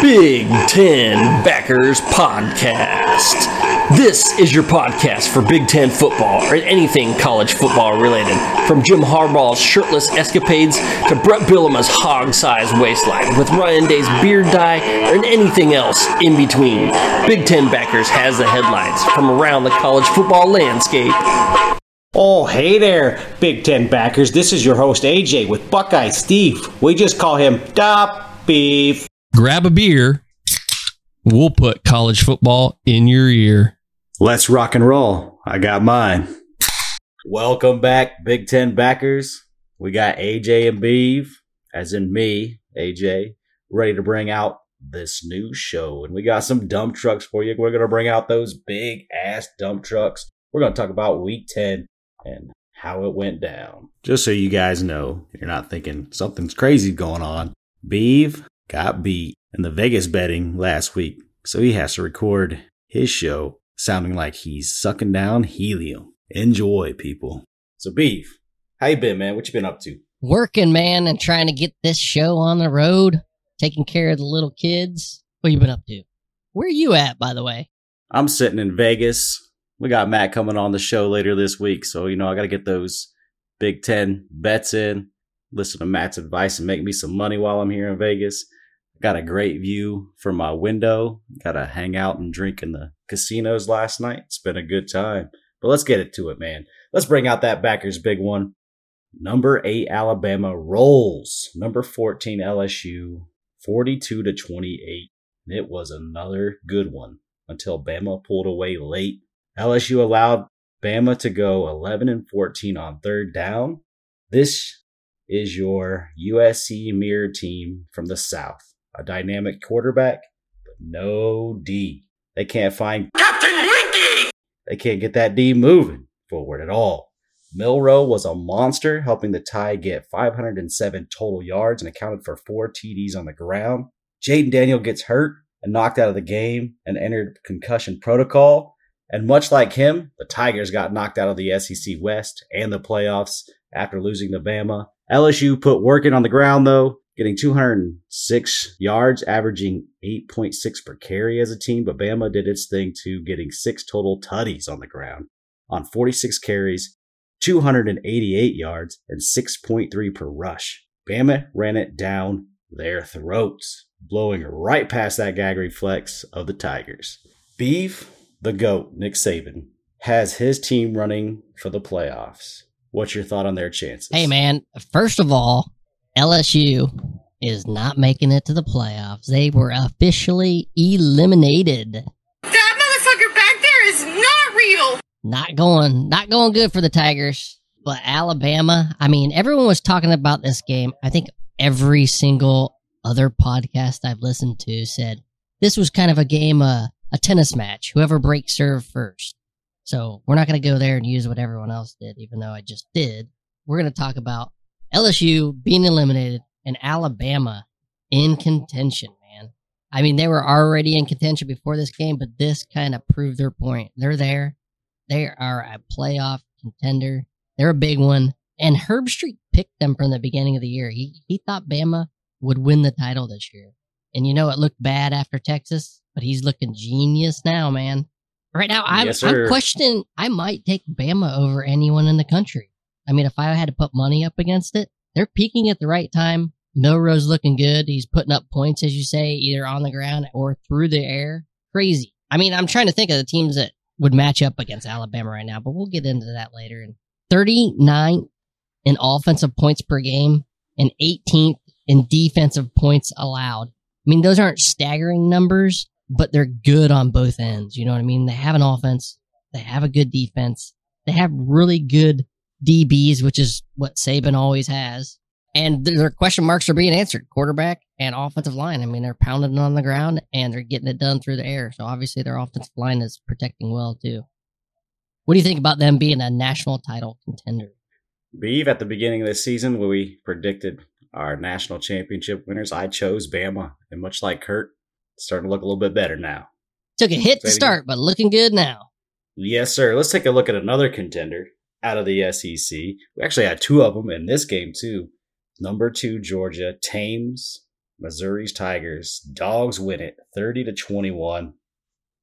Big Ten Backers Podcast. This is your podcast for Big Ten football or anything college football related. From Jim Harbaugh's shirtless escapades to Brett Bielema's hog-sized waistline with Ryan Day's beard dye and anything else in between. Big Ten Backers has the headlines from around the college football landscape. Oh, hey there, Big Ten backers. This is your host, AJ, with Buckeye Steve. We just call him Top Beef. Grab a beer. We'll put college football in your ear. Let's rock and roll. I got mine. Welcome back, Big Ten backers. We got AJ and Beve, as in me, AJ, ready to bring out this new show. And we got some dump trucks for you. We're going to bring out those big ass dump trucks. We're going to talk about week 10 and how it went down. Just so you guys know, you're not thinking something's crazy going on. Beve got beat in the Vegas betting last week, so he has to record his show sounding like he's sucking down helium. Enjoy, people. So, Beef, how you been, man? What you been up to? working, man, and trying to get this show on the road, taking care of the little kids. What you been up to? Where you at, by the way? I'm sitting in Vegas. We got Matt coming on the show later this week, so you know I got to get those Big Ten bets in. Listen to Matt's advice and make me some money while I'm here in Vegas. Got a great view from my window. Got to hang out and drink in the casinos last night. It's been a good time. But let's get it to it, man. Let's bring out that backers big one. Number eight Alabama rolls. Number fourteen LSU, forty-two to twenty-eight. It was another good one until Bama pulled away late. LSU allowed Bama to go 11 and 14 on third down. This is your USC mirror team from the South. A dynamic quarterback, but no D. They can't find Captain Winky. They can't get that D moving forward at all. Milroe was a monster, helping the Tide get 507 total yards and accounted for four TDs on the ground. Jayden Daniel gets hurt and knocked out of the game and entered concussion protocol. And much like him, the Tigers got knocked out of the SEC West and the playoffs after losing to Bama. LSU put work in on the ground though, getting 206 yards, averaging 8.6 per carry as a team, but Bama did its thing too, getting six total tutties on the ground on 46 carries, 288 yards, and 6.3 per rush. Bama ran it down their throats, blowing right past that gag reflex of the Tigers. Beef, the GOAT, Nick Saban, has his team running for the playoffs. What's your thought on their chances? Hey, man. First of all, LSU is not making it to the playoffs. They were officially eliminated. That motherfucker back there is not real. Not going, not going good for the Tigers. But Alabama, I mean, everyone was talking about this game. I think every single other podcast I've listened to said this was kind of a game, uh, a tennis match. Whoever breaks serve first. So we're not going to go there and use what everyone else did, even though I just did. We're going to talk about LSU being eliminated and Alabama in contention, man. I mean, they were already in contention before this game, but this kind of proved their point. They're there. They are a playoff contender. They're a big one. And Herbstreit picked them from the beginning of the year. He he thought Bama would win the title this year. And you know it looked bad after Texas, but he's looking genius now, man. Right now, I'm, Yes, I'm questioning. I might take Bama over anyone in the country. I mean, if I had to put money up against it, they're peaking at the right time. Milroe's looking good. He's putting up points, as you say, either on the ground or through the air. Crazy. I mean, I'm trying to think of the teams that would match up against Alabama right now, but we'll get into that later. And 39 in offensive points per game and 18th in defensive points allowed. I mean, those aren't staggering numbers, but they're good on both ends. You know what I mean? They have an offense, they have a good defense, they have really good DBs, which is what Saban always has. And their question marks are being answered quarterback and offensive line. I mean, they're pounding on the ground and they're getting it done through the air. So obviously, their offensive line is protecting well, too. What do you think about them being a national title contender? Beve, at the beginning of this season, when we predicted our national championship winners, I chose Bama. And much like Kirk, starting to look a little bit better now. Took a hit to Say start, but looking good now. Yes, sir. Let's take a look at another contender out of the SEC. We actually had two of them in this game, too. Number two, Georgia, tames Missouri's Tigers. Dogs win it 30 to 21.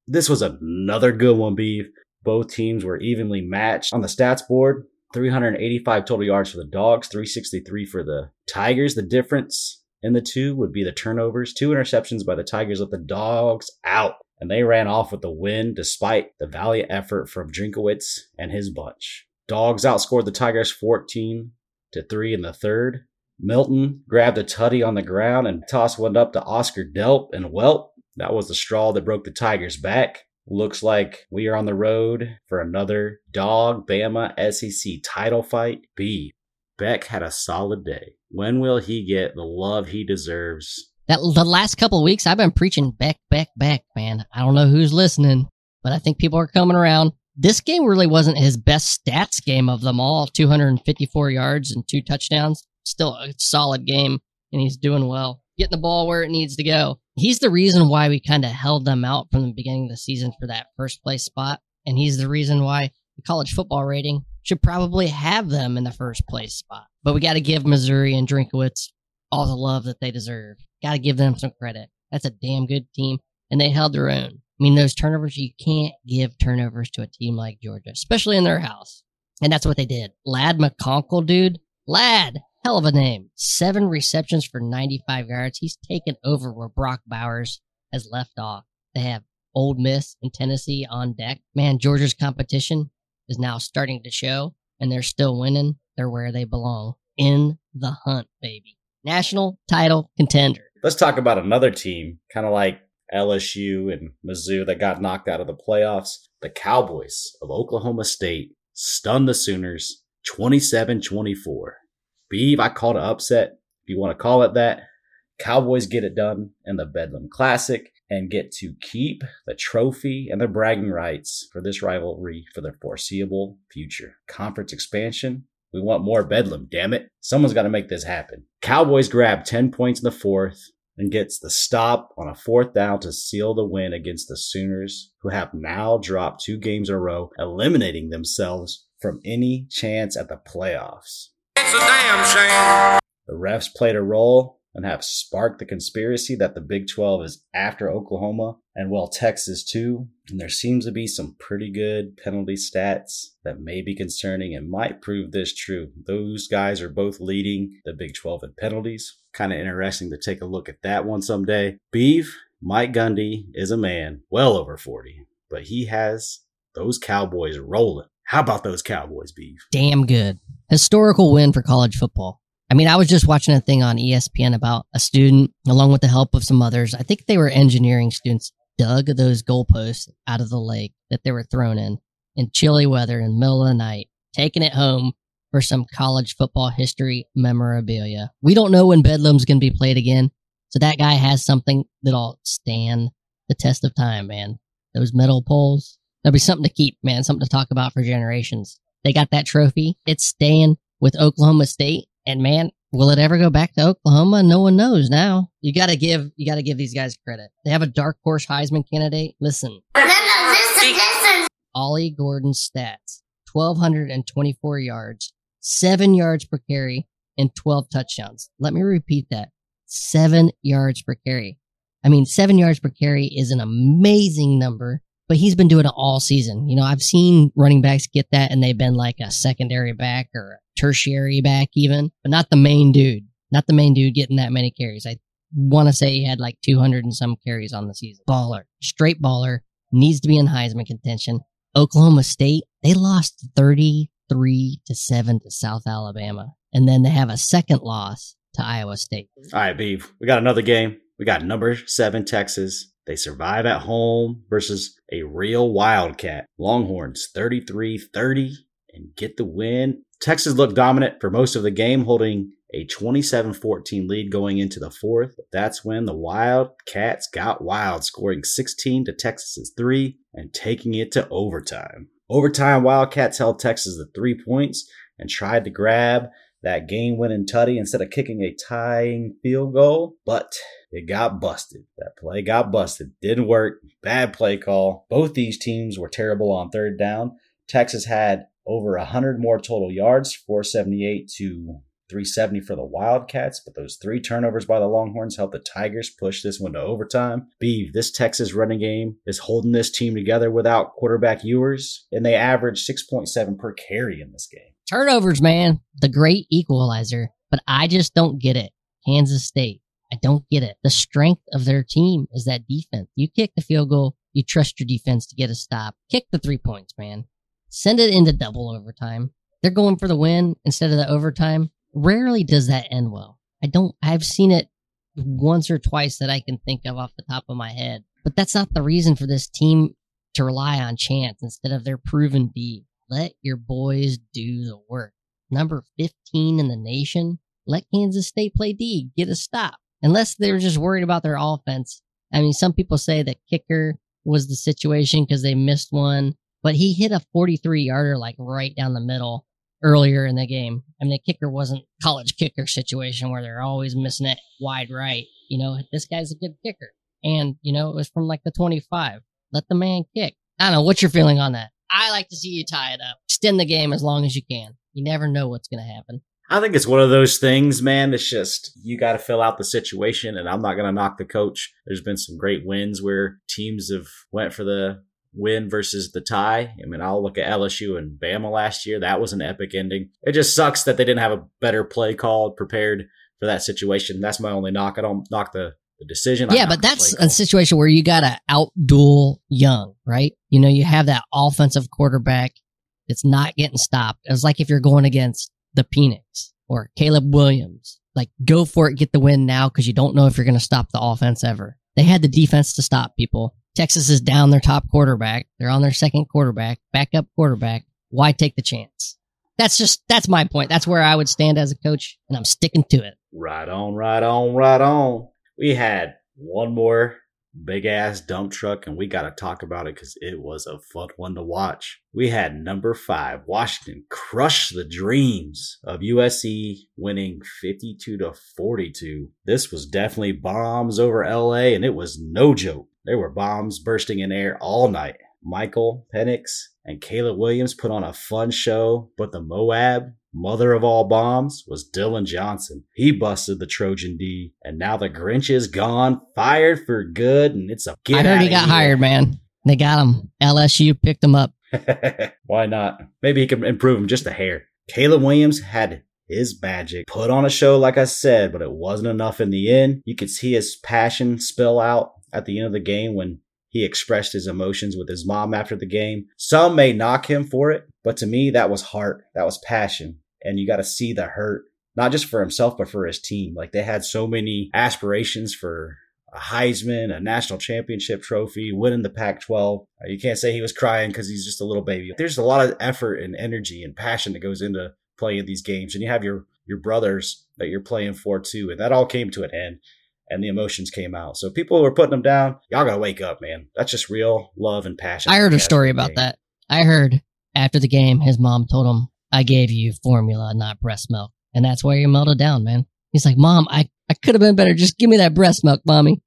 This was another good one, Beef. Both teams were evenly matched on the stats board. 385 total yards for the Dogs, 363 for the Tigers. The difference in the two would be the turnovers. Two interceptions by the Tigers let the Dogs out, and they ran off with the win despite the valiant effort from Drinkwitz and his bunch. Dogs outscored the Tigers 14 to 3 in the third. Milton grabbed a tutty on the ground and tossed one up to Oscar Delp and Welp. That was the straw that broke the Tigers' back. Looks like we are on the road for another Dog Bama SEC title fight. B. Beck had a solid day. When will he get the love he deserves? That the last couple of weeks, I've been preaching back, back, back, man. I don't know who's listening, but I think people are coming around. This game really wasn't his best stats game of them all 254 yards and two touchdowns. Still a solid game, and he's doing well. Getting the ball where it needs to go. He's the reason why we kind of held them out from the beginning of the season for that first place spot. And he's the reason why the college football rating should probably have them in the first place spot. But we got to give Missouri and Drinkwitz all the love that they deserve. Got to give them some credit. That's a damn good team, and they held their own. I mean, those turnovers, you can't give turnovers to a team like Georgia, especially in their house. And that's what they did. Ladd McConkey, dude. Ladd, hell of a name. Seven receptions for 95 yards. He's taken over where Brock Bowers has left off. They have Ole Miss and Tennessee on deck. Man, Georgia's competition is now starting to show, and they're still winning. They're where they belong in the hunt, baby. National title contender. Let's talk about another team, kind of like LSU and Mizzou that got knocked out of the playoffs. The Cowboys of Oklahoma State stunned the Sooners 27 24. Beve, I called an upset, if you want to call it that. Cowboys get it done in the Bedlam Classic and get to keep the trophy and the bragging rights for this rivalry for the foreseeable future. Conference expansion. We want more Bedlam, damn it. Someone's got to make this happen. Cowboys grab 10 points in the fourth and gets the stop on a fourth down to seal the win against the Sooners, who have now dropped two games in a row, eliminating themselves from any chance at the playoffs. It's a damn shame. The refs played a role and have sparked the conspiracy that the Big 12 is after Oklahoma and well, Texas too. And there seems to be some pretty good penalty stats that may be concerning and might prove this true. Those guys are both leading the Big 12 in penalties. Kind of interesting to take a look at that one someday. Beef, Mike Gundy is a man well over 40, but he has those Cowboys rolling. How about those Cowboys, Beef? Damn good. Historical win for college football. I mean, I was just watching a thing on ESPN about a student, along with the help of some others. I think they were engineering students, dug those goalposts out of the lake that they were thrown in in chilly weather in the middle of the night, taking it home for some college football history memorabilia. We don't know when Bedlam's going to be played again. So that guy has something that'll stand the test of time, man. Those metal poles, that'll be something to keep, man, something to talk about for generations. They got that trophy. It's staying with Oklahoma State. And man, will it ever go back to Oklahoma? No one knows now. You gotta give, you gotta give these guys credit. They have a dark horse Heisman candidate. Listen. Ollie Gordon's stats 1,224 yards, seven yards per carry, and 12 touchdowns. Let me repeat that seven yards per carry. I mean, seven yards per carry is an amazing number, but he's been doing it all season. You know, I've seen running backs get that and they've been like a secondary back or tertiary back even, but not the main dude. Not the main dude getting that many carries. I want to say he had like 200 and some carries on the season. Baller, straight baller, needs to be in Heisman contention. Oklahoma State, they lost 33 to 7 to South Alabama. And then they have a second loss to Iowa State. All right, Beef. We got another game. We got number seven, Texas. They survive at home versus a real Wildcat. Longhorns 33 30 and get the win. Texas looked dominant for most of the game, holding a 27 14 lead going into the fourth. That's when the Wildcats got wild, scoring 16 to Texas's three and taking it to overtime. Overtime, Wildcats held Texas to three points and tried to grab that game winning tutty instead of kicking a tying field goal, but it got busted. That play got busted. Didn't work. Bad play call. Both these teams were terrible on third down. Texas had over 100 more total yards, 478 to 370 for the Wildcats, but those three turnovers by the Longhorns helped the Tigers push this one to overtime. Beve, this Texas running game is holding this team together without quarterback Ewers, and they averaged 6.7 per carry in this game. Turnovers, man, the great equalizer. But I just don't get it. Kansas State. I don't get it. The strength of their team is that defense. You kick the field goal, you trust your defense to get a stop. Kick the three points, man. Send it into double overtime. They're going for the win instead of the overtime. Rarely does that end well. I don't, I've seen it once or twice that I can think of off the top of my head. But that's not the reason for this team to rely on chance instead of their proven D. Let your boys do the work. Number 15 in the nation. Let Kansas State play D. Get a stop. Unless they're just worried about their offense. I mean, some people say that kicker was the situation because they missed one, but he hit a 43 yarder like right down the middle earlier in the game. I mean, the kicker wasn't college kicker situation where they're always missing it wide right. You know, this guy's a good kicker. And, you know, it was from like the 25. Let the man kick. I don't know. What's your feeling on that? I like to see you tie it up. Extend the game as long as you can. You never know what's going to happen. I think it's one of those things, man. It's just you got to fill out the situation, and I'm not going to knock the coach. There's been some great wins where teams have went for the win versus the tie. I mean, I'll look at LSU and Bama last year. That was an epic ending. It just sucks that they didn't have a better play call prepared for that situation. That's my only knock. I don't knock the, the decision. Yeah, but that's a situation where you got to outduel Young, right? You know, you have that offensive quarterback that's not getting stopped. It's like if you're going against the Penix or Caleb Williams, like go for it, get the win now because you don't know if you're going to stop the offense ever. They had the defense to stop people. Texas is down their top quarterback. They're on their second quarterback, backup quarterback. Why take the chance? That's just, that's my point. That's where I would stand as a coach and I'm sticking to it. Right on, right on, right on. We had one more big ass dump truck, and we got to talk about it because it was a fun one to watch. We had number five, Washington crush the dreams of USC, winning 52 to 42. This was definitely bombs over LA, and it was no joke. There were bombs bursting in air all night. Michael Penix and Caleb Williams put on a fun show, but the Moab, mother of all bombs, was Dillon Johnson. He busted the Trojan D, and now the Grinch is gone, fired for good, and it's a get I heard he got here. hired, man. They got him. LSU picked him up. Why not? Maybe he can improve him just a hair. Caleb Williams had his magic put on a show, like I said, but it wasn't enough in the end. You could see his passion spill out at the end of the game when he expressed his emotions with his mom after the game. Some may knock him for it, but to me, that was heart. That was passion. And you got to see the hurt, not just for himself, but for his team. Like they had so many aspirations for a Heisman, a national championship trophy, winning the Pac 12. Uh, you can't say he was crying because he's just a little baby. There's a lot of effort and energy and passion that goes into playing these games. And you have your, your brothers that you're playing for too. And that all came to an end and the emotions came out. So people were putting them down, y'all gotta wake up, man. That's just real love and passion. I heard a story about game. that. I heard after the game, his mom told him, I gave you formula, not breast milk. And that's why you melted down, man. He's like, Mom, I, I could have been better. Just give me that breast milk, mommy.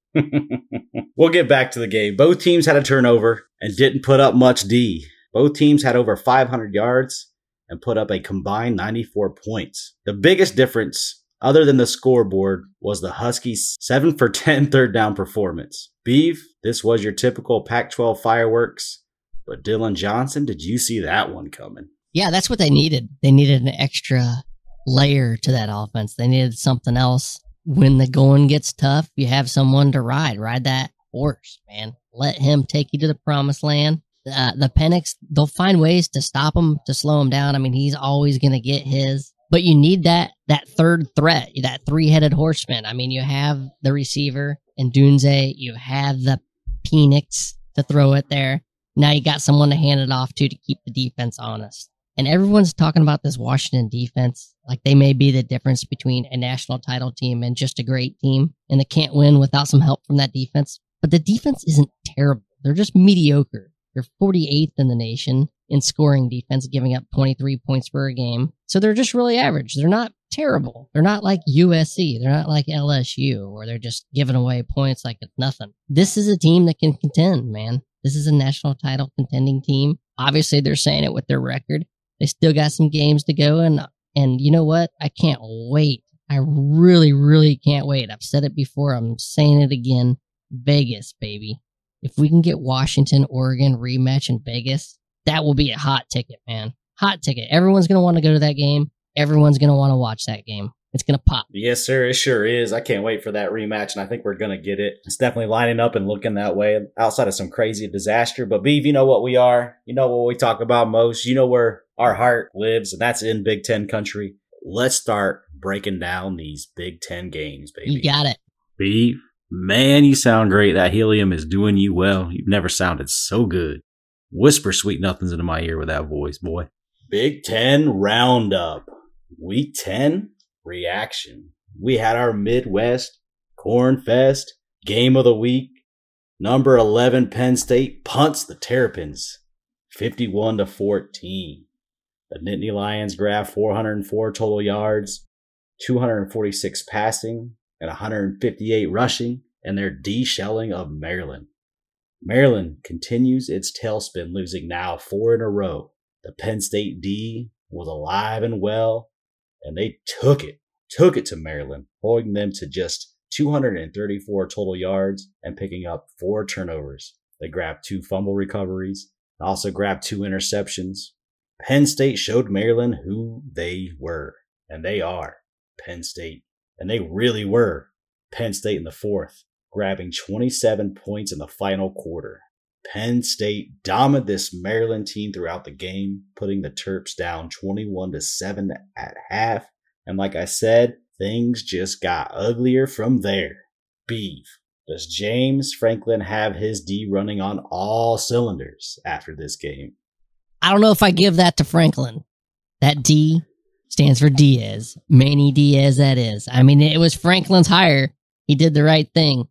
we'll get back to the game. Both teams had a turnover and didn't put up much D. Both teams had over 500 yards and put up a combined 94 points. The biggest difference, other than the scoreboard, was the Huskies' 7 for 10 third down performance. Beef, this was your typical Pac 12 fireworks, but Dillon Johnson, did you see that one coming? Yeah, that's what they needed. They needed an extra layer to that offense. They needed something else. When the going gets tough, you have someone to ride. Ride that horse, man. Let him take you to the promised land. Uh, the Penix, they'll find ways to stop him, to slow him down. I mean, he's always going to get his. But you need that that third threat, that three headed horseman. I mean, you have the receiver and Dunze, you have the Penix to throw it there. Now you got someone to hand it off to to keep the defense honest. And everyone's talking about this Washington defense like they may be the difference between a national title team and just a great team, and they can't win without some help from that defense. But the defense isn't terrible. They're just mediocre. They're 48th in the nation in scoring defense, giving up 23 points per game. So they're just really average. They're not terrible. They're not like USC. They're not like LSU, where they're just giving away points like it's nothing. This is a team that can contend, man. This is a national title contending team. Obviously, they're saying it with their record. They still got some games to go, and And you know what? I can't wait. I really, really can't wait. I've said it before. I'm saying it again. Vegas, baby. If we can get Washington, Oregon rematch in Vegas, that will be a hot ticket, man. Hot ticket. Everyone's going to want to go to that game. Everyone's going to want to watch that game. It's going to pop. Yes, sir. It sure is. I can't wait for that rematch, and I think we're going to get it. It's definitely lining up and looking that way outside of some crazy disaster. But, Beve, you know what we are. You know what we talk about most. You know where our heart lives, and that's in Big Ten country. Let's start breaking down these Big Ten games, baby. You got it. Beve, man, you sound great. That helium is doing you well. You've never sounded so good. Whisper sweet nothings into my ear with that voice, boy. Big Ten Roundup. Week 10 reaction. We had our Midwest Corn Fest game of the week. Number 11 Penn State punts the Terrapins 51 to 14. The Nittany Lions grab 404 total yards, 246 passing, and 158 rushing, and their D shelling of Maryland. Maryland continues its tailspin, losing now four in a row. The Penn State D was alive and well, and they took it took it to Maryland, holding them to just 234 total yards and picking up four turnovers. They grabbed two fumble recoveries, also grabbed two interceptions. Penn State showed Maryland who they were, and they are Penn State. And they really were Penn State in the fourth, grabbing 27 points in the final quarter. Penn State dominated this Maryland team throughout the game, putting the Terps down 21 to 7 at half and like I said, things just got uglier from there. Beef. Does James Franklin have his D running on all cylinders after this game? I don't know if I give that to Franklin. That D stands for Diaz. Manny Diaz, that is. I mean, it was Franklin's hire. He did the right thing.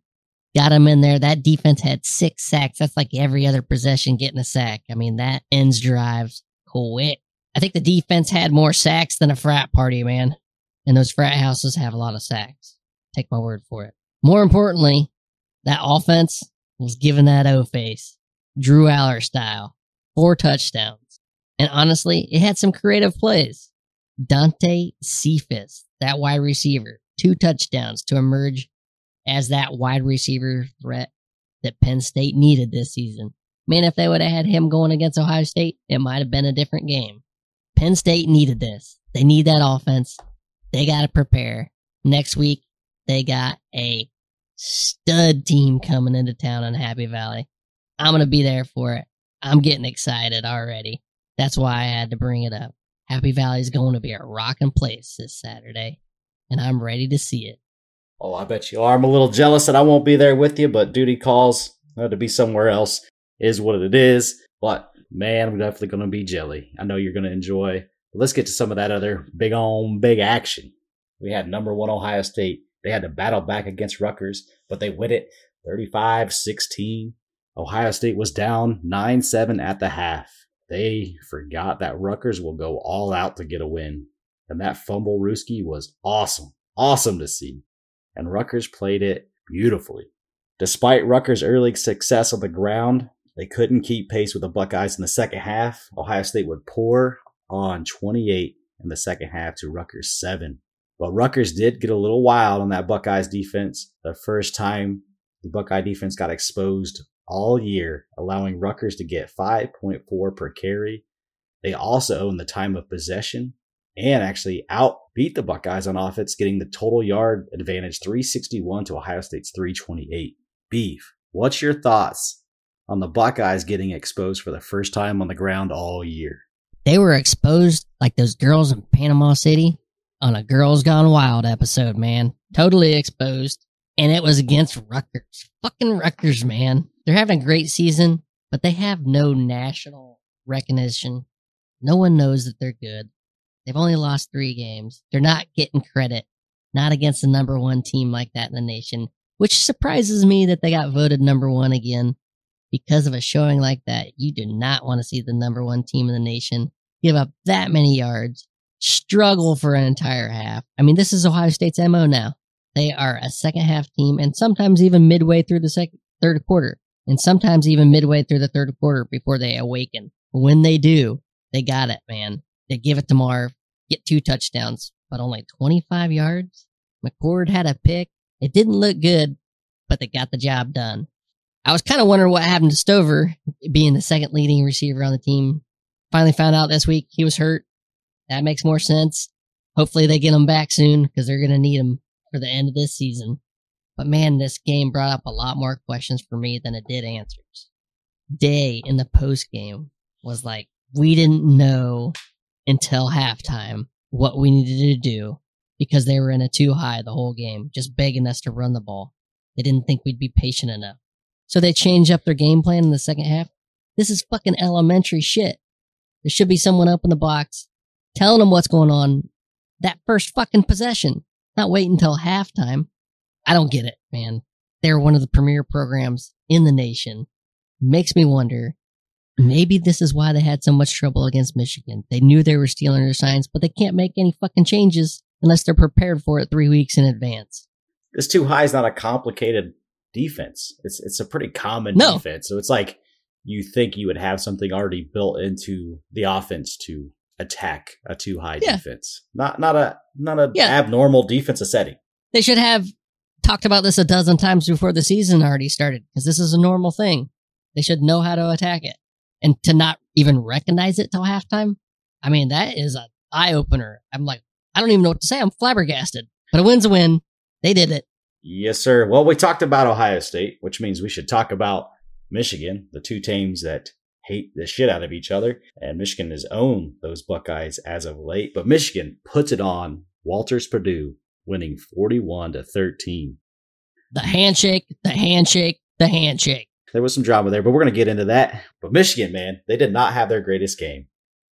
Got him in there. That defense had six sacks. That's like every other possession getting a sack. I mean, that ends drives quick. I think the defense had more sacks than a frat party, man. And those frat houses have a lot of sacks. Take my word for it. More importantly, that offense was given that O face, Drew Allar style, four touchdowns. And honestly, it had some creative plays. Dante Cephas, that wide receiver, two touchdowns to emerge as that wide receiver threat that Penn State needed this season. Man, if they would have had him going against Ohio State, it might have been a different game. Penn State needed this. They need that offense. They got to prepare. Next week, they got a stud team coming into town in Happy Valley. I'm going to be there for it. I'm getting excited already. That's why I had to bring it up. Happy Valley is going to be a rocking place this Saturday, and I'm ready to see it. Oh, I bet you are. I'm a little jealous that I won't be there with you, but duty calls uh, to be somewhere else is what it is. But man, I'm definitely going to be jelly. I know you're going to enjoy let's get to some of that other big on big action. We had number one Ohio State. They had to battle back against Rutgers, but they win it 35 16. Ohio State was down 9 7 at the half. They forgot that Rutgers will go all out to get a win. And that fumble Ruski was awesome. Awesome to see. And Rutgers played it beautifully. Despite Rutgers' early success on the ground, they couldn't keep pace with the Buckeyes in the second half. Ohio State would pour on 28 in the second half to Rutgers 7. But Rutgers did get a little wild on that Buckeyes defense. The first time the Buckeye defense got exposed all year, allowing Rutgers to get 5.4 per carry. They also own the time of possession and actually outbeat the Buckeyes on offense, getting the total yard advantage 361 to Ohio State's 328. Beef, what's your thoughts on the Buckeyes getting exposed for the first time on the ground all year? They were exposed like those girls in Panama City on a Girls Gone Wild episode, man. Totally exposed. And it was against Rutgers. Fucking Rutgers, man. They're having a great season, but they have no national recognition. No one knows that they're good. They've only lost three games. They're not getting credit. Not against the number one team like that in the nation, which surprises me that they got voted number one again because of a showing like that, you do not want to see the number one team in the nation give up that many yards, struggle for an entire half. I mean, this is Ohio State's MO now. They are a second half team and sometimes even midway through the second, third quarter and sometimes even midway through the third quarter before they awaken. When they do, they got it, man. They give it to Marv, get two touchdowns, but only 25 yards. McCord had a pick. It didn't look good, but they got the job done. I was kind of wondering what happened to Stover, being the second leading receiver on the team. Finally found out this week he was hurt. That makes more sense. Hopefully they get him back soon because they're going to need him for the end of this season. But man, this game brought up a lot more questions for me than it did answers. Day in the post game was like, we didn't know until halftime what we needed to do because they were in a two high the whole game, just begging us to run the ball. They didn't think we'd be patient enough. So they changed up their game plan in the second half. This is fucking elementary shit. There should be someone up in the box telling them what's going on that first fucking possession, not wait until halftime. I don't get it, man. They're one of the premier programs in the nation. Makes me wonder maybe this is why they had so much trouble against Michigan. They knew they were stealing their signs, but they can't make any fucking changes unless they're prepared for it three weeks in advance. This two high is not a complicated defense. It's it's a pretty common No. defense. So it's like you think you would have something already built into the offense to attack a two high Yeah. defense. Not not a not a Yeah. abnormal defensive setting. They should have talked about this a dozen times before the season already started because this is a normal thing. They should know how to attack it. And to not even recognize it till halftime, I mean, that is an eye opener. I'm like, I don't even know what to say. I'm flabbergasted. But a win's a win. They did it. Yes, sir. Well, we talked about Ohio State, which means we should talk about Michigan, the two teams that hate the shit out of each other. And Michigan has owned those Buckeyes as of late. But Michigan puts it on Walters Purdue, winning 41 to 13. The handshake, the handshake, the handshake. There was some drama there, but we're going to get into that. But Michigan, man, they did not have their greatest game,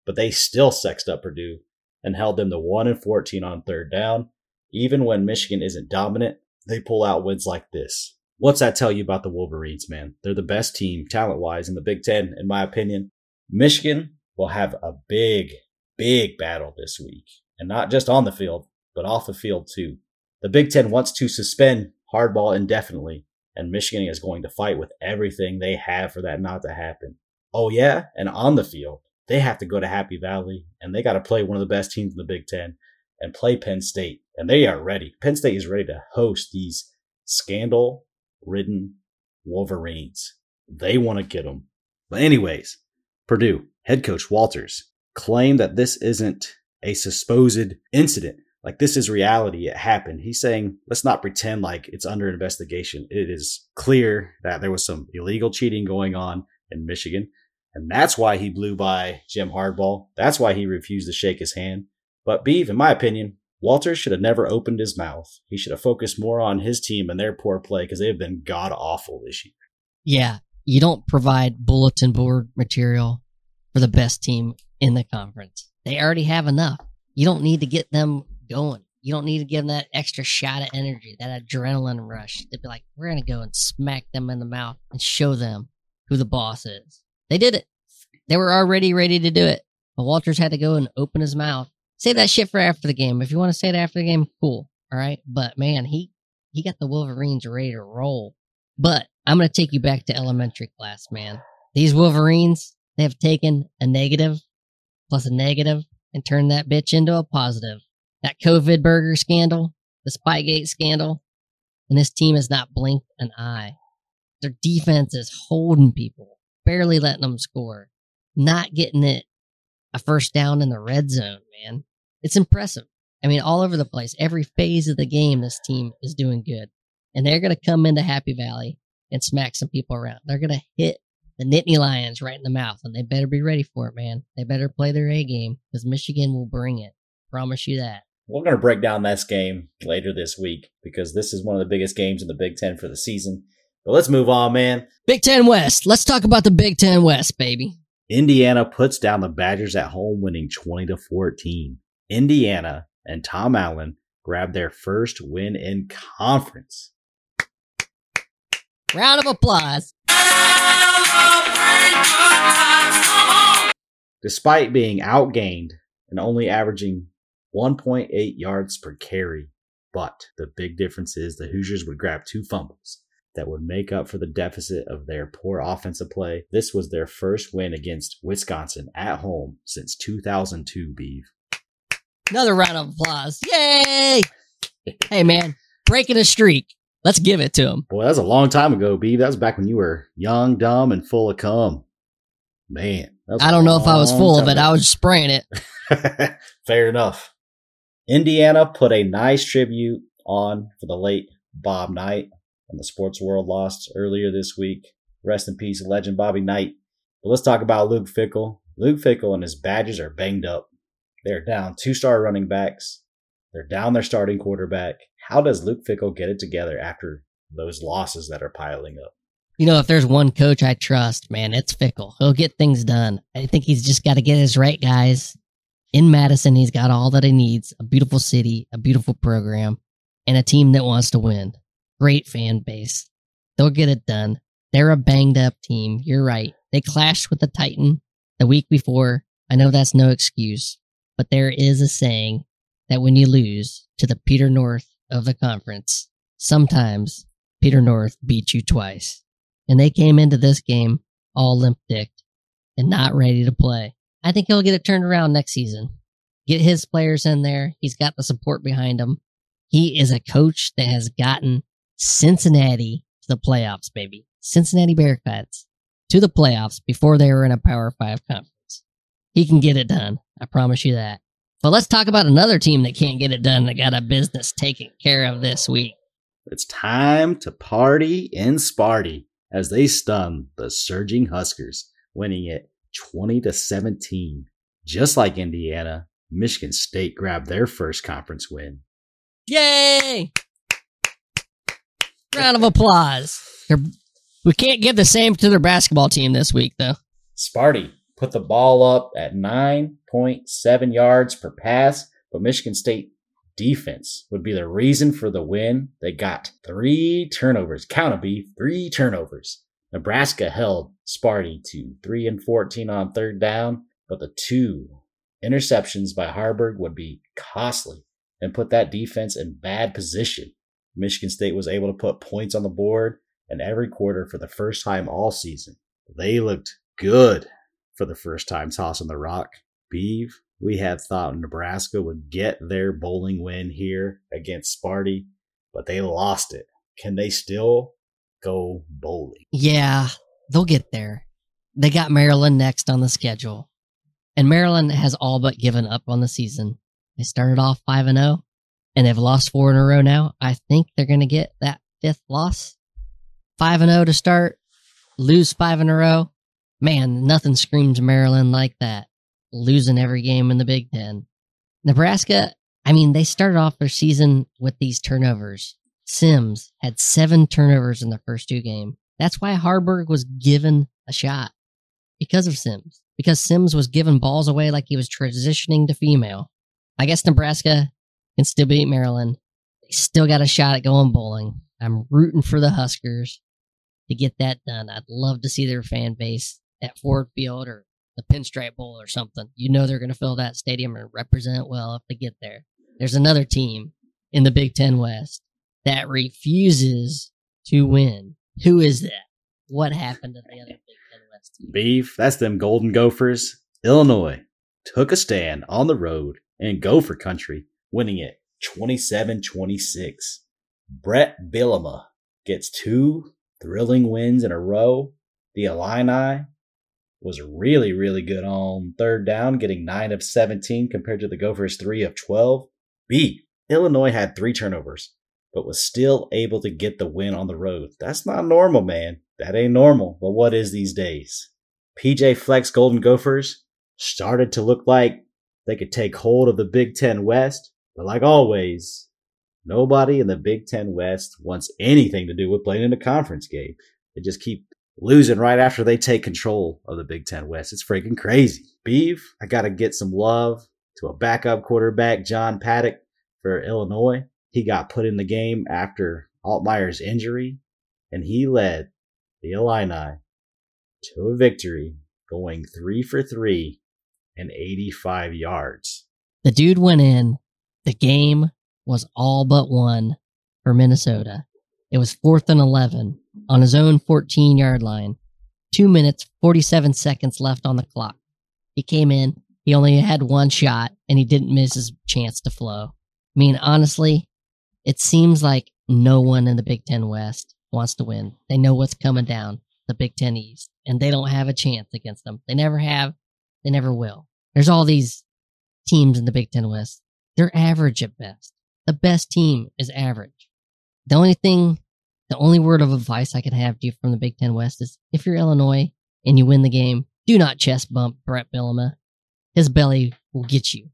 but they still sexed up Purdue and held them to 1 and 14 on third down. Even when Michigan isn't dominant, they pull out wins like this. What's that tell you about the Wolverines, man? They're the best team talent wise in the Big Ten, in my opinion. Michigan will have a big, big battle this week. And not just on the field, but off the field too. The Big Ten wants to suspend Harbaugh indefinitely and Michigan is going to fight with everything they have for that not to happen. Oh yeah, and on the field, they have to go to Happy Valley and they got to play one of the best teams in the Big Ten and play Penn State, and they are ready. Penn State is ready to host these scandal-ridden Wolverines. They want to get them. But anyways, Purdue head coach Walters claimed that this isn't a supposed incident like this is reality. It happened. He's saying, let's not pretend like it's under investigation. It is clear that there was some illegal cheating going on in Michigan. And that's why he blew by Jim Harbaugh. That's why he refused to shake his hand. But Beve, in my opinion, Walters should have never opened his mouth. He should have focused more on his team and their poor play because they have been god awful this year. Yeah, you don't provide bulletin board material for the best team in the conference. They already have enough. You don't need to get them going. You don't need to give them that extra shot of energy, that adrenaline rush. They'd be like, we're going to go and smack them in the mouth and show them who the boss is. They did it. They were already ready to do it. But Walters had to go and open his mouth. Say that shit for after the game. If you want to say it after the game, cool. All right. But man, he, he got the Wolverines ready to roll. But I'm going to take you back to elementary class, man. These Wolverines, they have taken a negative plus a negative and turned that bitch into a positive. That COVID burger scandal, the Spygate scandal, and this team has not blinked an eye. Their defense is holding people, barely letting them score, not getting it a first down in the red zone, man. It's impressive. I mean, all over the place, every phase of the game, this team is doing good. And they're going to come into Happy Valley and smack some people around. They're going to hit the Nittany Lions right in the mouth, and they better be ready for it, man. They better play their A game because Michigan will bring it. Promise you that. We're going to break down this game later this week because this is one of the biggest games in the Big Ten for the season. But let's move on, man. Big Ten West. Let's talk about the Big Ten West, baby. Indiana puts down the Badgers at home, winning 20 to 14. Indiana and Tom Allen grab their first win in conference. Round of applause. Despite being outgained and only averaging 1.8 yards per carry. But the big difference is the Hoosiers would grab two fumbles that would make up for the deficit of their poor offensive play. This was their first win against Wisconsin at home since 2002, Beve. Another round of applause. Yay! Hey, man, breaking a streak. Let's give it to him. Boy, that was a long time ago, B. That was back when you were young, dumb, and full of cum. Man. I don't know if I was full of it. I was spraying it. Fair enough. Indiana put a nice tribute on for the late Bob Knight, and the sports world lost earlier this week. Rest in peace, legend Bobby Knight. But let's talk about Luke Fickell. Luke Fickell and his Badgers are banged up. They're down two star running backs. They're down their starting quarterback. How does Luke Fickell get it together after those losses that are piling up? You know, if there's one coach I trust, man, it's Fickell. He'll get things done. I think he's just got to get his right guys. In Madison, he's got all that he needs a beautiful city, a beautiful program, and a team that wants to win. Great fan base. They'll get it done. They're a banged up team. You're right. They clashed with the Titan the week before. I know that's no excuse, but there is a saying that when you lose to the Peter North of the conference, sometimes Peter North beats you twice and they came into this game all limp dicked and not ready to play. I think he'll get it turned around next season. Get his players in there. He's got the support behind him. He is a coach that has gotten Cincinnati to the playoffs, baby. Cincinnati Bearcats to the playoffs before they were in a Power Five conference. He can get it done. I promise you that. But let's talk about another team that can't get it done that got a business taken care of this week. It's time to party in Sparty as they stun the surging Huskers, winning it 20 to 17. Just like Indiana, Michigan State grabbed their first conference win. Yay! Round of applause. They're, we can't give the same to their basketball team this week, though. Sparty put the ball up at 9.7 yards per pass, but Michigan State defense would be the reason for the win. They got three turnovers. Count a beef, three turnovers. Nebraska held Sparty to 3 and 14 on third down, but the two interceptions by Haarberg would be costly and put that defense in bad position. Michigan State was able to put points on the board in every quarter for the first time all season. They looked good for the first time tossing the rock. Beve, we had thought Nebraska would get their bowling win here against Sparty, but they lost it. Can they still go bowling? Yeah, they'll get there. They got Maryland next on the schedule. And Maryland has all but given up on the season. They started off 5 and 0 and they've lost four in a row now. I think they're going to get that fifth loss. 5 and 0 to start, lose 5 in a row. Man, nothing screams Maryland like that. Losing every game in the Big 10. Nebraska, I mean, they started off their season with these turnovers. Sims had 7 turnovers in the first two games. That's why Haarberg was given a shot because of Sims. Because Sims was giving balls away like he was transitioning to female. I guess Nebraska can still beat Maryland. They still got a shot at going bowling. I'm rooting for the Huskers to get that done. I'd love to see their fan base at Ford Field or the Pinstripe Bowl or something. You know they're going to fill that stadium and represent well if they get there. There's another team in the Big Ten West that refuses to win. Who is that? What happened to the other Big Ten West team? Beef, that's them Golden Gophers. Illinois took a stand on the road in Gopher country, winning it 27 26. Brett Bielema gets two thrilling wins in a row. The Illini was really, really good on third down, getting 9 of 17 compared to the Gophers' 3 of 12. B. Illinois had three turnovers, but was still able to get the win on the road. That's not normal, man. That ain't normal, but what is these days? PJ Fleck's Golden Gophers started to look like they could take hold of the Big Ten West, but like always, nobody in the Big Ten West wants anything to do with playing in a conference game. They just keep losing right after they take control of the Big Ten West. It's freaking crazy. Beef, I got to get some love to a backup quarterback, John Paddock for Illinois. He got put in the game after Altmyer's injury, and he led the Illini to a victory, going three for three and 85 yards. The dude went in. The game was all but won for Minnesota. It was fourth and 11 on his own 14 yard line. Two minutes, 47 seconds left on the clock. He came in. He only had one shot and he didn't miss his chance to flow. I mean, honestly, it seems like no one in the Big Ten West wants to win. They know what's coming down the Big Ten East and they don't have a chance against them. They never have. They never will. There's all these teams in the Big Ten West. They're average at best. The best team is average. The only thing, the only word of advice I can have to you from the Big Ten West is if you're Illinois and you win the game, do not chest bump Brett Bielema. His belly will get you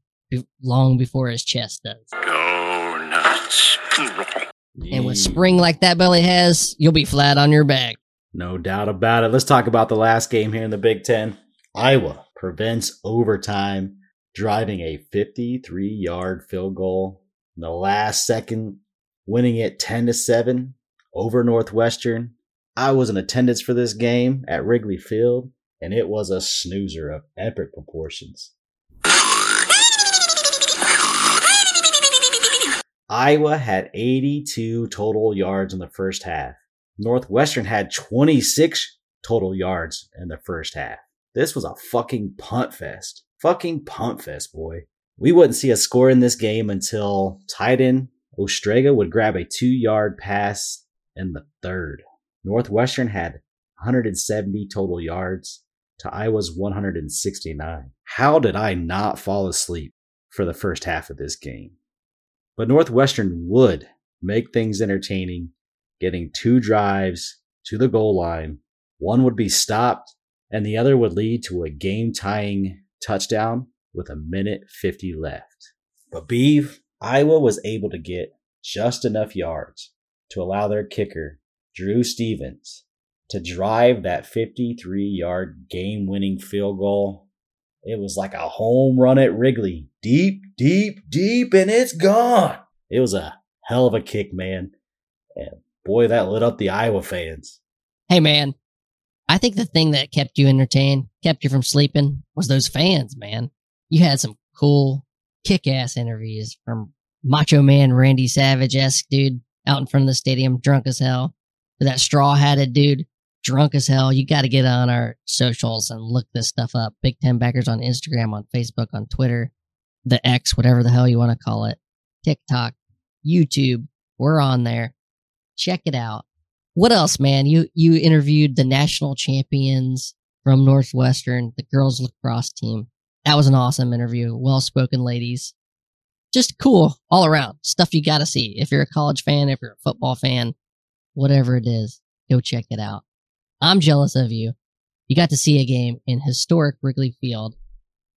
long before his chest does. Go nuts. And with spring like that belly has, you'll be flat on your back. No doubt about it. Let's talk about the last game here in the Big Ten. Iowa prevents overtime, driving a 53 yard field goal in the last second, winning it 10 to 7 over Northwestern. I was in attendance for this game at Wrigley Field, and it was a snoozer of epic proportions. Iowa had 82 total yards in the first half. Northwestern had 26 total yards in the first half. This was a fucking punt fest. Fucking punt fest, boy. We wouldn't see a score in this game until tight end Ostrenga would grab a two yard pass in the third. Northwestern had 170 total yards to Iowa's 169. How did I not fall asleep for the first half of this game? But Northwestern would make things entertaining, getting two drives to the goal line. One would be stopped, and the other would lead to a game tying touchdown with a minute 50 left. But Beve, Iowa was able to get just enough yards to allow their kicker, Drew Stevens, to drive that 53 yard game winning field goal. It was like a home run at Wrigley. Deep, deep, deep, and it's gone. It was a hell of a kick, man. And boy, that lit up the Iowa fans. Hey, man, I think the thing that kept you entertained, kept you from sleeping, was those fans, man. You had some cool, kick ass interviews from Macho Man Randy Savage esque dude out in front of the stadium, drunk as hell, to that straw hatted dude, drunk as hell. You got to get on our socials and look this stuff up. Big Ten Backers on Instagram, on Facebook, on Twitter, the X, whatever the hell you want to call it, TikTok, YouTube. We're on there. Check it out. What else, man? You you interviewed the national champions from Northwestern, the girls lacrosse team. That was an awesome interview. Well spoken ladies. Just cool all around. Stuff you got to see. If you're a college fan, if you're a football fan, whatever it is, go check it out. I'm jealous of you. You got to see a game in historic Wrigley Field.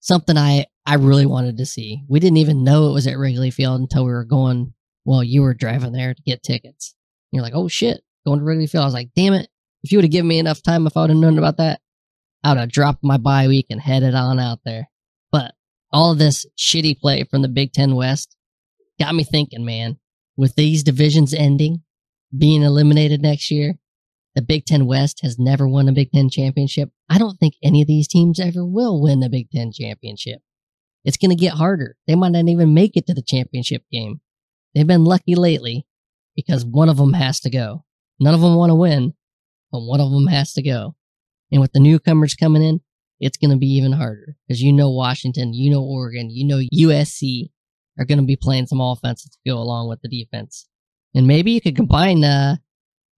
Something I, I really wanted to see. We didn't even know it was at Wrigley Field until we were going, well, you were driving there to get tickets. You're like, oh shit, going to Wrigley Field. I was like, damn it. If you would have given me enough time, if I would have known about that, I would have dropped my bye week and headed on out there. But all of this shitty play from the Big Ten West got me thinking, man, with these divisions ending, being eliminated next year, the Big Ten West has never won a Big Ten championship. I don't think any of these teams ever will win a Big Ten championship. It's going to get harder. They might not even make it to the championship game. They've been lucky lately because one of them has to go. None of them want to win, but one of them has to go. And with the newcomers coming in, it's going to be even harder because you know Washington, you know Oregon, you know USC are going to be playing some offense to go along with the defense. And maybe you could combine uh,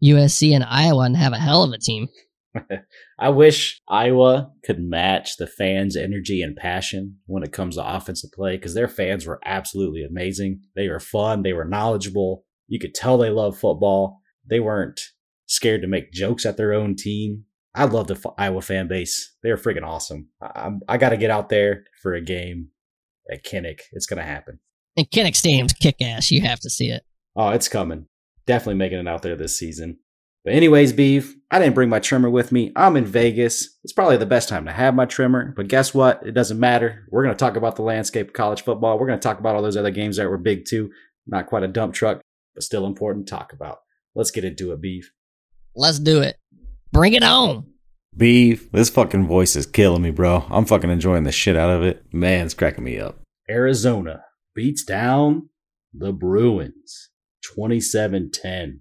USC and Iowa and have a hell of a team. I wish Iowa could match the fans' energy and passion when it comes to offensive play because their fans were absolutely amazing. They were fun, they were knowledgeable. You could tell they love football. They weren't scared to make jokes at their own team. I love the F- Iowa fan base. They're freaking awesome. I, I got to get out there for a game at Kinnick. It's going to happen. And Kinnick Stadium's kick ass. You have to see it. Oh, it's coming. Definitely making it out there this season. But anyways, Beef, I didn't bring my trimmer with me. I'm in Vegas. It's probably the best time to have my trimmer. But guess what? It doesn't matter. We're going to talk about the landscape of college football. We're going to talk about all those other games that were big too. Not quite a dump truck, but still important to talk about. Let's get into it, Beef. Let's do it. Bring it on. Beef, this fucking voice is killing me, bro. I'm fucking enjoying the shit out of it. Man, it's cracking me up. Arizona beats down the Bruins 27 10.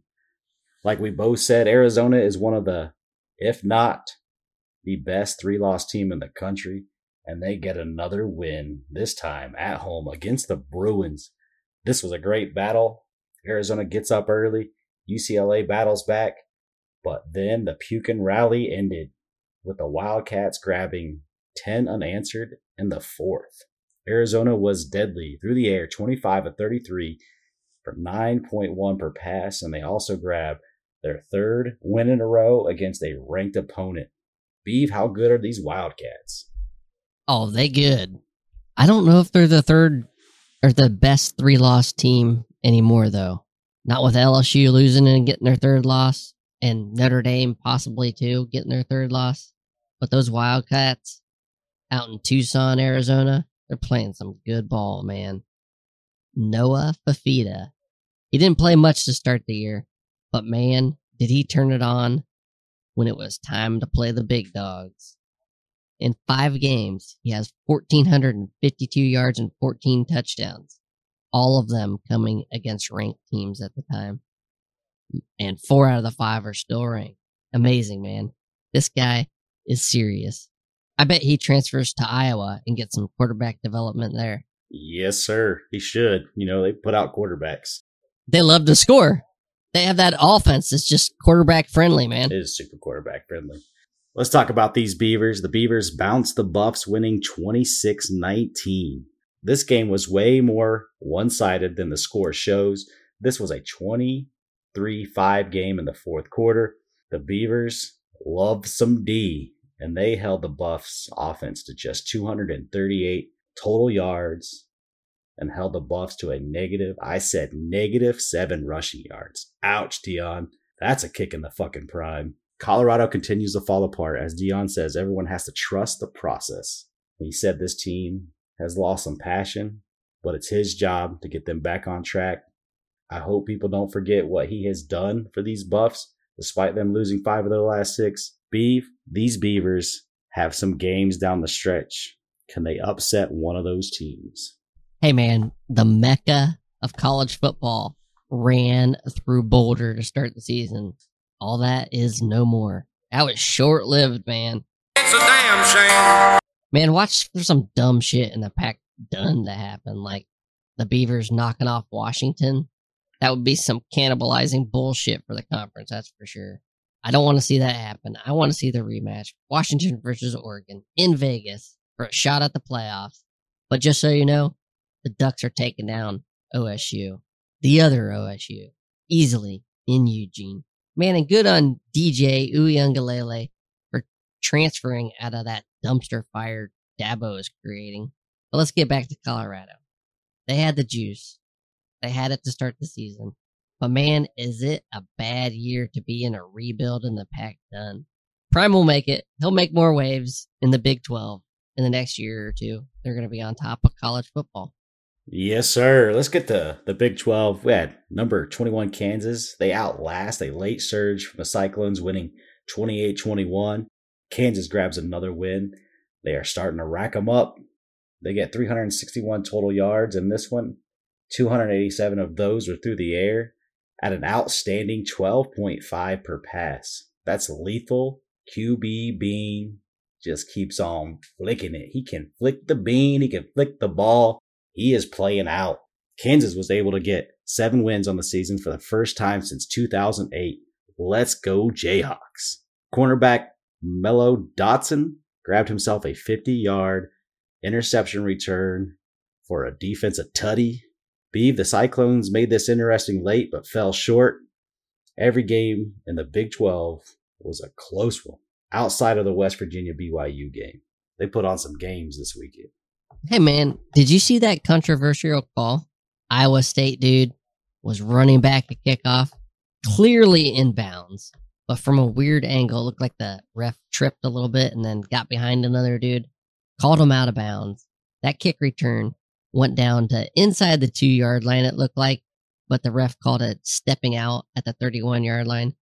Like we both said, Arizona is one of the, if not the best three loss team in the country. and they get another win, this time at home against the Bruins. This was a great battle. Arizona gets up early, UCLA battles back, but then the Pukin rally ended with the Wildcats grabbing 10 unanswered in the fourth. Arizona was deadly through the air, 25 of 33 for 9.1 per pass, and they also grabbed their third win in a row against a ranked opponent. Beve, how good are these Wildcats? Oh, they good. I don't know if they're the third or the best three loss team anymore, though. Not with LSU losing and getting their third loss, and Notre Dame possibly too getting their third loss. But those Wildcats out in Tucson, Arizona, they're playing some good ball, man. Noah Fifita. He didn't play much to start the year, but man, did he turn it on when it was time to play the big dogs. In five games, he has 1,452 yards and 14 touchdowns, all of them coming against ranked teams at the time. And four out of the five are still ranked. Amazing, man. This guy is serious. I bet he transfers to Iowa and gets some quarterback development there. Yes, sir. He should. You know, they put out quarterbacks. They love to score. They have that offense that's just quarterback friendly, man. It is super quarterback friendly. Let's talk about these Beavers. The Beavers bounced the Buffs, winning 26 19. This game was way more one sided than the score shows. This was a 23 5 game in the fourth quarter. The Beavers love some D, and they held the Buffs' offense to just 238 total yards and held the Buffs to a negative, I said negative seven rushing yards. Ouch, Deion. That's a kick in the fucking prime. Colorado continues to fall apart. As Deion says, everyone has to trust the process. He said this team has lost some passion, but it's his job to get them back on track. I hope people don't forget what he has done for these Buffs, despite them losing five of their last six. Beef, these Beavers have some games down the stretch. Can they upset one of those teams? Hey, man, the mecca of college football ran through Boulder to start the season. All that is no more. That was short lived, man. It's a damn shame. Man, watch for some dumb shit in the pack done to happen, like the Beavers knocking off Washington. That would be some cannibalizing bullshit for the conference, that's for sure. I don't want to see that happen. I want to see the rematch Washington versus Oregon in Vegas for a shot at the playoffs. But just so you know, the Ducks are taking down OSU, the other OSU, easily in Eugene. Man, and good on DJ Uiagalelei for transferring out of that dumpster fire Dabo is creating. But let's get back to Colorado. They had the juice. They had it to start the season. But man, is it a bad year to be in a rebuild in the Pac done. Prime will make it. He'll make more waves in the Big 12 in the next year or two. They're going to be on top of college football. Yes, sir. Let's get to the Big 12. We had number 21 Kansas. They outlast a late surge from the Cyclones, winning 28 21. Kansas grabs another win. They are starting to rack them up. They get 361 total yards in this one. 287 of those were through the air at an outstanding 12.5 per pass. That's lethal. QB Bean just keeps on flicking it. He can flick the bean, he can flick the ball. He is playing out. Kansas was able to get seven wins on the season for the first time since 2008. Let's go, Jayhawks. Cornerback Mello Dotson grabbed himself a 50 yard interception return for a defensive tutty. Beve, the Cyclones made this interesting late but fell short. Every game in the Big 12 was a close one outside of the West Virginia BYU game. They put on some games this weekend. Hey man, did you see that controversial call? Iowa State dude was running back a kickoff, clearly in bounds, but from a weird angle, looked like the ref tripped a little bit and then got behind another dude, called him out of bounds. That kick return went down to inside the two yard line, it looked like, but the ref called it stepping out at the 31 yard line.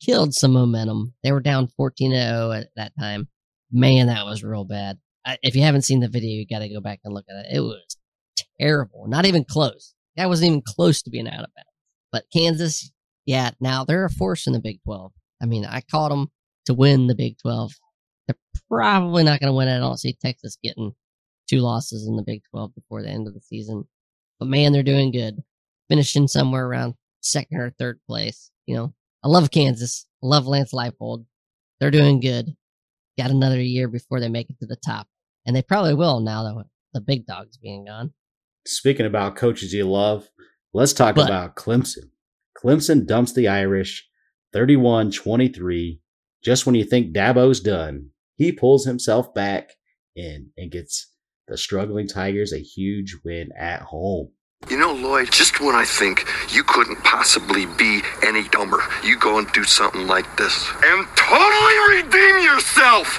Killed some momentum. They were down 14 0 at that time. Man, that was real bad. If you haven't seen the video, you got to go back and look at it. It was terrible. Not even close. That wasn't even close to being out of bounds. But Kansas, yeah, now they're a force in the Big 12. I mean, I called them to win the Big 12 They're probably not going to win. It. I don't see Texas getting two losses in the Big 12 before the end of the season. But man, they're doing good. Finishing somewhere around second or third place. You know, I love Kansas. I love Lance Leipold. They're doing good. Got another year before they make it to the top. And they probably will now that the big dogs being gone. Speaking about coaches you love, let's talk But- about Clemson. Clemson dumps the Irish 31 23. Just when you think Dabo's done, he pulls himself back in and gets the struggling Tigers a huge win at home. You know, Lloyd, just when I think you couldn't possibly be any dumber, you go and do something like this and totally redeem yourself.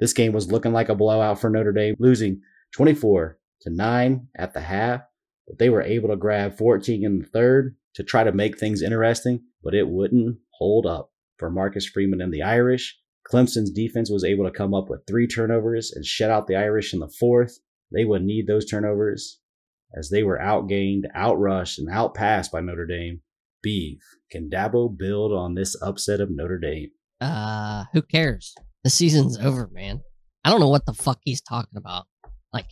This game was looking like a blowout for Notre Dame, losing 24 to 9 at the half. But they were able to grab 14 in the third to try to make things interesting, but it wouldn't hold up for Marcus Freeman and the Irish. Clemson's defense was able to come up with three turnovers and shut out the Irish in the fourth. They would need those turnovers as they were outgained, outrushed, and outpassed by Notre Dame. Beef, can Dabo build on this upset of Notre Dame? Uh, who cares? The season's over, man. I don't know what the fuck he's talking about. Like,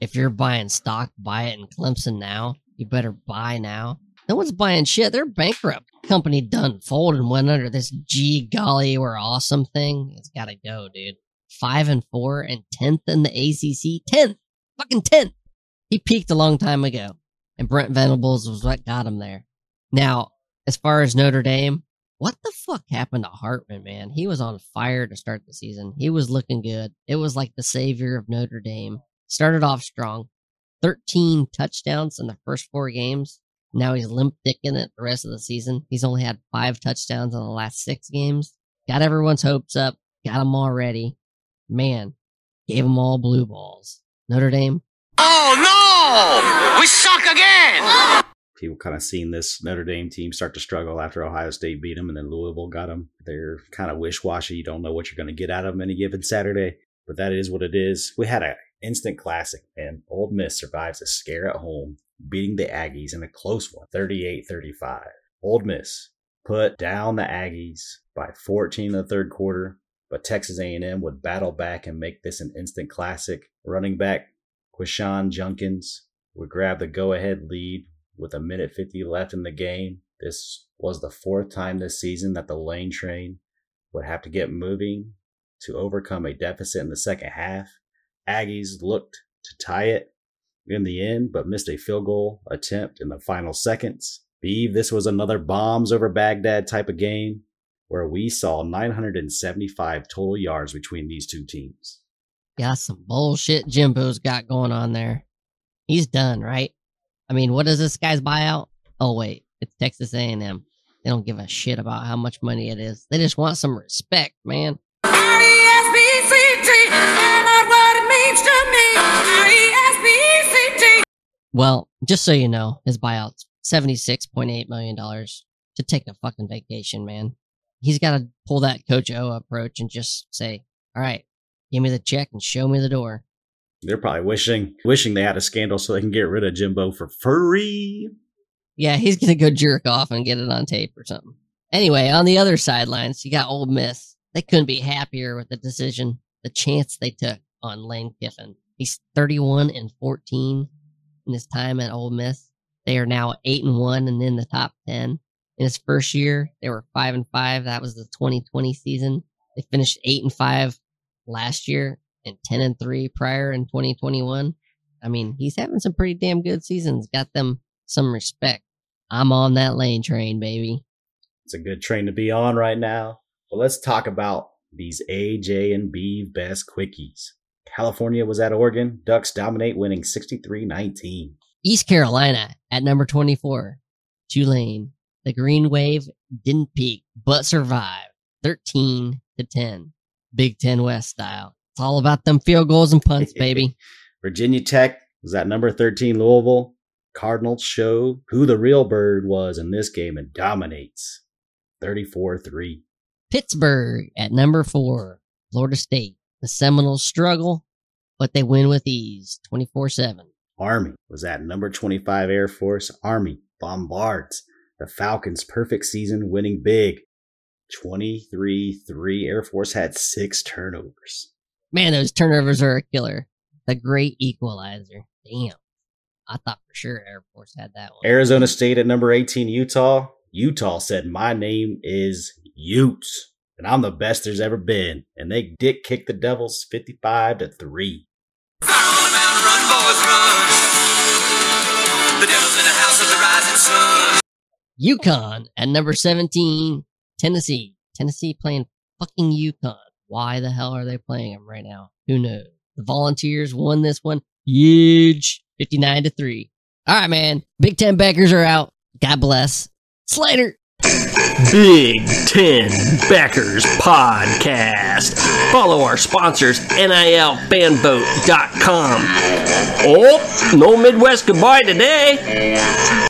if you're buying stock, buy it in Clemson now. You better buy now. No one's buying shit. They're bankrupt. Company done folded and went under this gee golly we're awesome thing. It's gotta go, dude. Five and four and tenth in the ACC. Tenth, fucking tenth. He peaked a long time ago, and Brent Venables was what got him there. Now, as far as Notre Dame, what the fuck happened to Hartman, man? He was on fire to start the season. He was looking good. It was like the savior of Notre Dame. Started off strong. 13 touchdowns in the first four games. Now he's limp dicking it the rest of the season. He's only had five touchdowns in the last six games. Got everyone's hopes up. Got them all ready. Man, gave them all blue balls. Notre Dame, Oh no! We suck again! people kind of seen this Notre Dame team start to struggle after Ohio State beat them and then Louisville got them. They're kind of wish washy. You don't know what you're going to get out of them any given Saturday, but that is what it is. We had an instant classic, and Ole Miss survives a scare at home, beating the Aggies in a close one, 38 35. Ole Miss put down the Aggies by 14 in the third quarter, but Texas A&M would battle back and make this an instant classic. Running back Quinshon Judkins would grab the go-ahead lead with a minute 50 left in the game. This was the fourth time this season that the lane train would have to get moving to overcome a deficit in the second half. Aggies looked to tie it in the end, but missed a field goal attempt in the final seconds. Beve, this was another bombs over Baghdad type of game where we saw 975 total yards between these two teams. Got some bullshit Jimbo's got going on there. He's done, right? I mean, what is this guy's buyout? Oh wait, it's Texas A&M. They don't give a shit about how much money it is. They just want some respect, man. Well, just so you know, his buyout's $76.8 million to take a fucking vacation, man. He's got to pull that Coach O approach and just say, all right, give me the check and show me the door. They're probably wishing wishing they had a scandal so they can get rid of Jimbo for free. Yeah, he's gonna go jerk off and get it on tape or something. Anyway, on the other sidelines, you got Ole Miss. They couldn't be happier with the decision, the chance they took on Lane Kiffin. He's 31 and 14 in his time at Ole Miss. They are now eight and one and in the top 10. In his first year, they were five and five. That was the 2020 season. They finished eight and five last year and 10 and three prior in 2021. I mean, he's having some pretty damn good seasons. Got them some respect. I'm on that lane train, baby. It's a good train to be on right now. But let's talk about these AJ and B best quickies. California was at Oregon. Ducks dominate, winning 63-19. East Carolina at number 24. Tulane. The Green Wave didn't peak, but survived. 13 to 10. Big 10 West style. It's all about them field goals and punts, baby. Virginia Tech was at number 13 Louisville. Cardinals show who the real bird was in this game and dominates 34-3. Pittsburgh at number 4. Florida State. The Seminoles struggle, but they win with ease. 24 7. Army was at number 25 Air Force. Army bombards the Falcons' perfect season, winning big 23 3. Air Force had six turnovers. Man, those turnovers are a killer. The great equalizer. Damn. I thought for sure Air Force had that one. Arizona State at number 18, Utah. Utah said, My name is Utes, and I'm the best there's ever been. And they dick kicked the Devils 55 to 3. UConn at number 17, Tennessee. Tennessee playing fucking UConn. Why the hell are they playing them right now? Who knows? The Volunteers won this one. Huge. 59 to 3. All right, man. Big Ten backers are out. God bless. Slater. Big Ten Backers Podcast. Follow our sponsors, NILFanboat.com. Oh, no Midwest goodbye today.